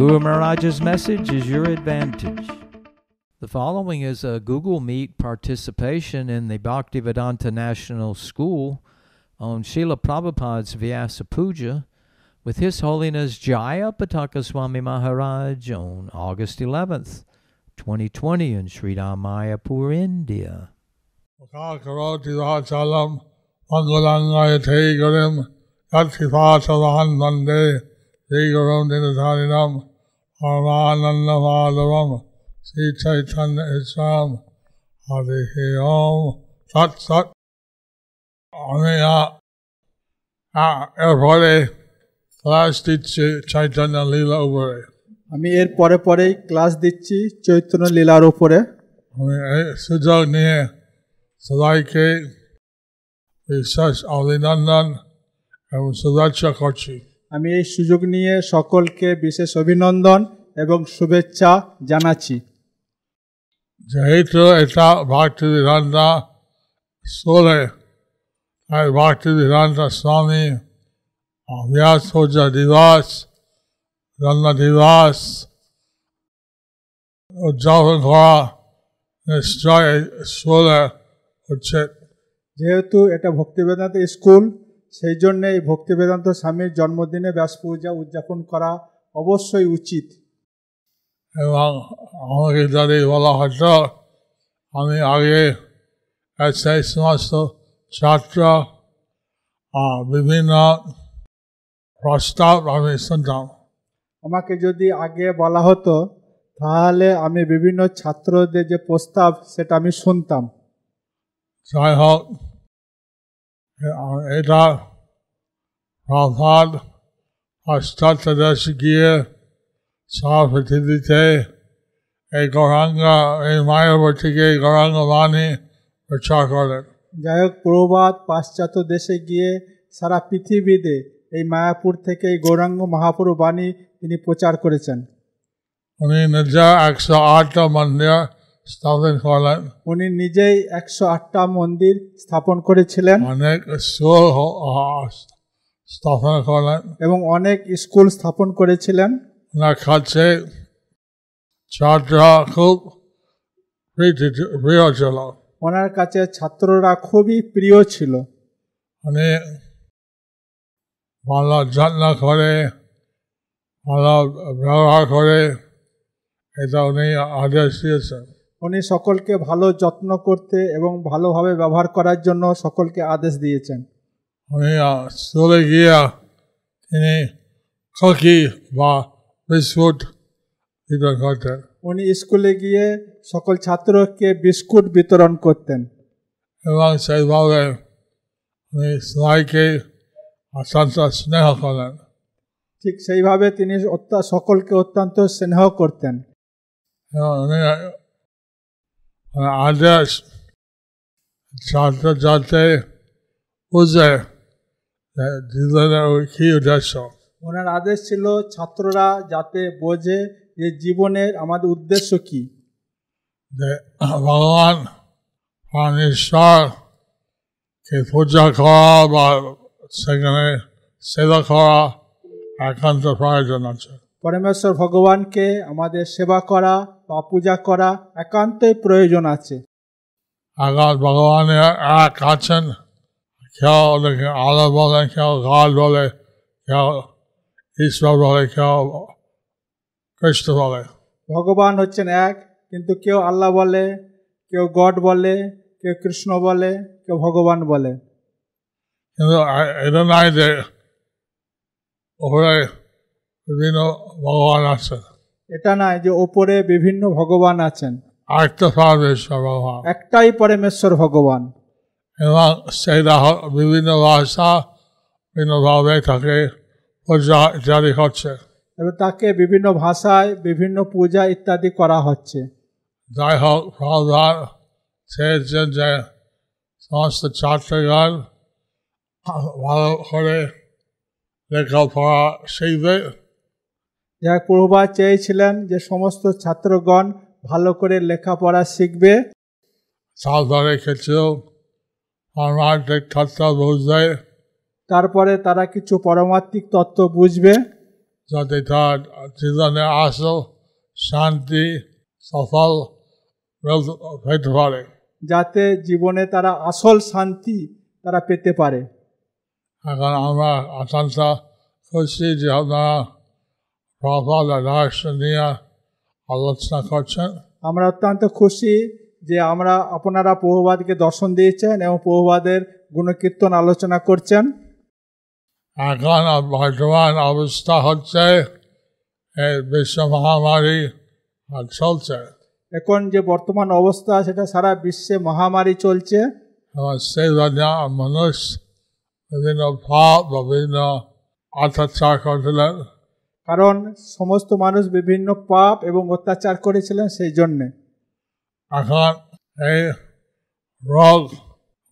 Guru Maharaj's message is your advantage. The following is a Google Meet participation in the Bhaktivedanta National School on Srila Prabhupada's Vyasa Puja with His Holiness Jaya Pataka Swami Maharaj on August 11th. 2020 in Sri Mayapur, India. karoti vachalam mangalangaya te garim paramananda madhavam Sri Chaitanya Islam Hare Om Sat Sat আমি এরপরে class দিচ্ছি চৈতন্য লীলা উপরে। আমি এর পরে পরেই class দিচ্ছি চৈতন্য লীলার উপরে। আমি এই সুযোগ নিয়ে সবাইকে বিশেষ অভিনন্দন এবং শুভেচ্ছা করছি। আমি এই সুযোগ নিয়ে সকলকে বিশেষ অভিনন্দন এবং শুভেচ্ছা জানাচ্ছি। যেহেতু এটা ভক্তি বিধানটা স্কুলে তাই ভক্তি বিধানটা স্বামী ব্যাস পূজা দিবস জন্ম দিবস উদযাপন করা নিশ্চয় স্কুলে উচিত যেহেতু এটা ভক্তিবেদান্ত স্কুল সেই জন্য এই ভক্তিবেদান্ত স্বামীর জন্মদিনে ব্যাস পূজা উদযাপন করা অবশ্যই উচিত। এবং আমাকে যদি বলা হতো আমি আগে সেই সমস্ত ছাত্র বিভিন্ন প্রস্তাব আমি শুনতাম। আমাকে যদি আগে বলা হতো তাহলে আমি বিভিন্ন ছাত্রদের যে প্রস্তাব সেটা আমি শুনতাম। যাই হোক এটা প্রভাত অষ্টাদশ গিয়ে পৃথিবীতে এই গৌরাঙ্গ এই মায়াবতীকে এই গৌরাঙ্গ বাণী প্রচার করেন যাই হোক প্রবাদ পাশ্চাত্য দেশে গিয়ে সারা পৃথিবীতে এই মায়াপুর থেকে এই গৌরাঙ্গ মহাপুরু বাণী তিনি প্রচার করেছেন। উনি নিজে একশো আটটা মন্দির স্থাপন করলেন উনি নিজেই একশো আটটা মন্দির স্থাপন করেছিলেন অনেক স্থাপন করলেন এবং অনেক স্কুল স্থাপন করেছিলেন। ওনার কাছে ছাত্র খুব প্রিয় ছিল। ওনার কাছে ছাত্ররা খুবই প্রিয় ছিল। উনি ভালো যত্ন করে ভালো ব্যবহার করে এটা উনি আদেশ দিয়েছেন। উনি সকলকে ভালো যত্ন করতে এবং ভালোভাবে ব্যবহার করার জন্য সকলকে আদেশ দিয়েছেন। উনি স্কুলে গিয়ে তিনি কুকি বা বিস্কুট বিতরণ করতেন। উনি স্কুলে গিয়ে সকল ছাত্রকে বিস্কুট বিতরণ করতেন। এবং সেইভাবে উনি সবাইকে অত্যন্ত স্নেহ করেন ঠিক সেইভাবে তিনি সকলকে অত্যন্ত স্নেহ করতেন। এবং উনি আদেশ বুঝে জীবনের কী উদ্দেশ্য? ওনার আদেশ ছিল ছাত্ররা যাতে বোঝে যে জীবনের আমাদের উদ্দেশ্য কি। ভগবান প্রাণেশ্বর কে পূজা করা বা সেখানে সেবা করা একান্ত প্রয়োজন আছে। পরমেশ্বর ভগবানকে আমাদের সেবা করা বা পূজা করা একান্তই প্রয়োজন আছে। এখন ভগবানের এক আছেন কেউ ওদেরকে আলো বলে কেউ গাল বলে কেউ ঈশ্বর বলে কেউ কৃষ্ণ বলে। ভগবান হচ্ছেন এক কিন্তু কেউ আল্লাহ বলে কেউ গড বলে কেউ কৃষ্ণ বলে কেউ ভগবান বলে। কিন্তু এটা নাই যে ওপরে বিভিন্ন ভগবান আছেন। এটা নয় যে ওপরে বিভিন্ন ভগবান আছেন। একটা পরমেশ্বর ভগবান একটাই পরমেশ্বর ভগবান। এবং সেটা বিভিন্ন ভাষা বিভিন্নভাবে তাকে পূজা ইত্যাদি হচ্ছে। এবং তাকে বিভিন্ন ভাষায় বিভিন্ন পূজা ইত্যাদি করা হচ্ছে। যাই হোক প্রধান চেয়েছেন যে সমস্ত ছাত্রগণ ভালো করে লেখাপড়া শিখবে হোক, প্রভুপাদ চেয়েছিলেন যে সমস্ত ছাত্রগণ ভালো করে লেখাপড়া শিখবে। তারপরে কিছু পারমার্থিক তত্ত্ব বুঝবে তারপরে তারা কিছু পরমাত্মিক তত্ত্ব বুঝবে। যাতে তার জীবনে আসল শান্তি সফল পেতে পারে। যাতে জীবনে তারা আসল শান্তি তারা পেতে পারে। এখন আমরা অত্যন্ত খুশি যে আপনারা প্রভাব দর্শন নিয়ে আলোচনা করছেন আমরা অত্যন্ত খুশি যে আমরা আপনারা প্রভুবাদকে দর্শন দিয়েছেন এবং প্রভুবাদের গুণকীর্তন আলোচনা করছেন। এখন বর্তমান অবস্থা হচ্ছে এই বিশ্ব মহামারী চলছে এখন যে বর্তমান অবস্থা সেটা সারা বিশ্বে মহামারী চলছে। সেই জন্য মানুষ বিভিন্ন ভাব বিভিন্ন অত্যাচার করছিলেন কারণ সমস্ত মানুষ বিভিন্ন পাপ এবং অত্যাচার করেছিলেন সেই জন্যে। এখন এই রোগ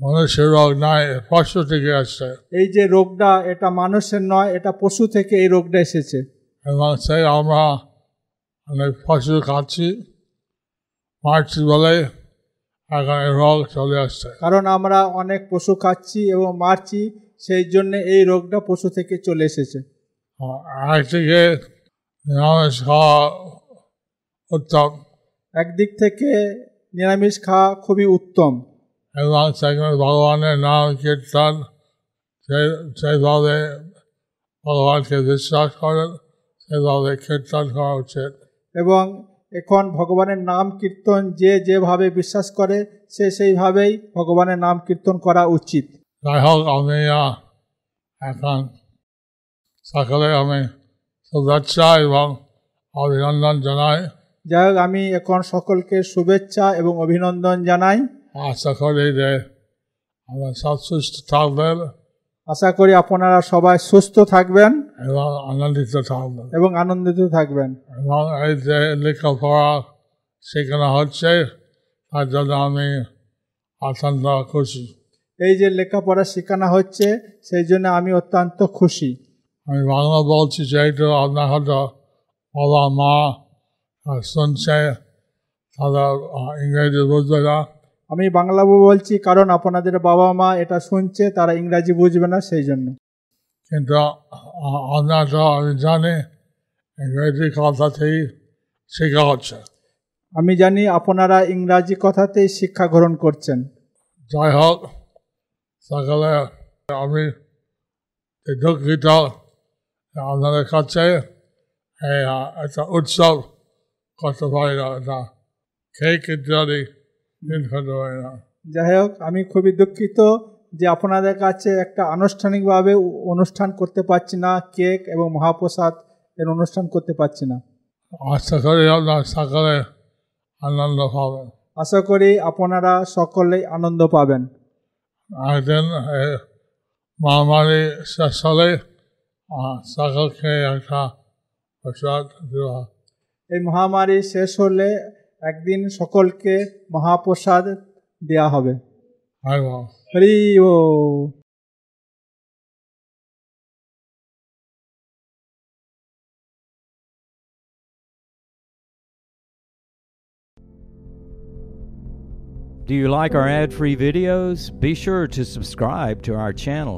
মানুষের রোগ নয় পশু থেকে আসছে। এই যে রোগটা এটা মানুষের নয় এটা পশু থেকে এই রোগটা এসেছে। এবং সেই আমরা অনেক পশু খাচ্ছি মারছি বলে এখন এই রোগ চলে আসছে। কারণ আমরা অনেক পশু খাচ্ছি এবং মারছি সেই জন্য এই রোগটা পশু থেকে চলে এসেছে। একদিকে নিরামিষ খাওয়া উত্তম। একদিক থেকে নিরামিষ খাওয়া খুবই উত্তম। এবং সেখানে ভগবানের নাম কীর্তন যেভাবে ভগবানকে বিশ্বাস করেন সেভাবে কীর্তন করা উচিত। এবং এখন ভগবানের নাম কীর্তন যে যেভাবে বিশ্বাস করে সে সেইভাবেই ভগবানের নাম কীর্তন করা উচিত। যাই হোক আমি এখন সকালে আমি শুভেচ্ছা এবং অভিনন্দন জানাই। যাই হোক আমি এখন সকলকে শুভেচ্ছা এবং অভিনন্দন জানাই। আশা করি যে আমরা সব সুস্থ থাকবেন। আশা করি আপনারা সবাই সুস্থ থাকবেন এবং আনন্দিত থাকবেন। এবং আনন্দিত থাকবেন। এবং এই যে লেখাপড়া শেখানো হচ্ছে তার জন্য আমি অত্যন্ত খুশি। এই যে লেখাপড়া শেখানো হচ্ছে সেই জন্য আমি অত্যন্ত খুশি। আমি বাংলা বলছি যেহেতু আপনার হয়তো বাবা মা শুনছে তারা ইংরেজি বুঝবে না। আমি বাংলা বলছি কারণ আপনাদের বাবা মা এটা শুনছে তারা ইংরাজি বুঝবে না সেই জন্য। কিন্তু আপনার তো আমি জানি ইংরেজি কথাতেই শেখা হচ্ছে। আমি জানি আপনারা ইংরাজি কথাতেই শিক্ষা গ্রহণ করছেন। যাই হোক সকালে আমি দুঃখিত। আপনাদের কাছে একটা উৎসব করতে পারি না এটা কেক ইত্যাদি পারি না যাই হোক আমি খুবই দুঃখিত যে আপনাদের কাছে একটা আনুষ্ঠানিকভাবে অনুষ্ঠান করতে পারছি না কেক এবং মহাপ্রসাদ এর অনুষ্ঠান করতে পারছি না। আশা করি আপনার সকালে আনন্দ পাবেন। আশা করি আপনারা সকলেই আনন্দ পাবেন। একদিন মহামারী শেষ হলে এই মহামারী শেষ হলে একদিন সকলকে মহাপ্রসাদ দেয়া হবে হয় হরি ও Do you like our ad free videos? Be sure to subscribe to our channel.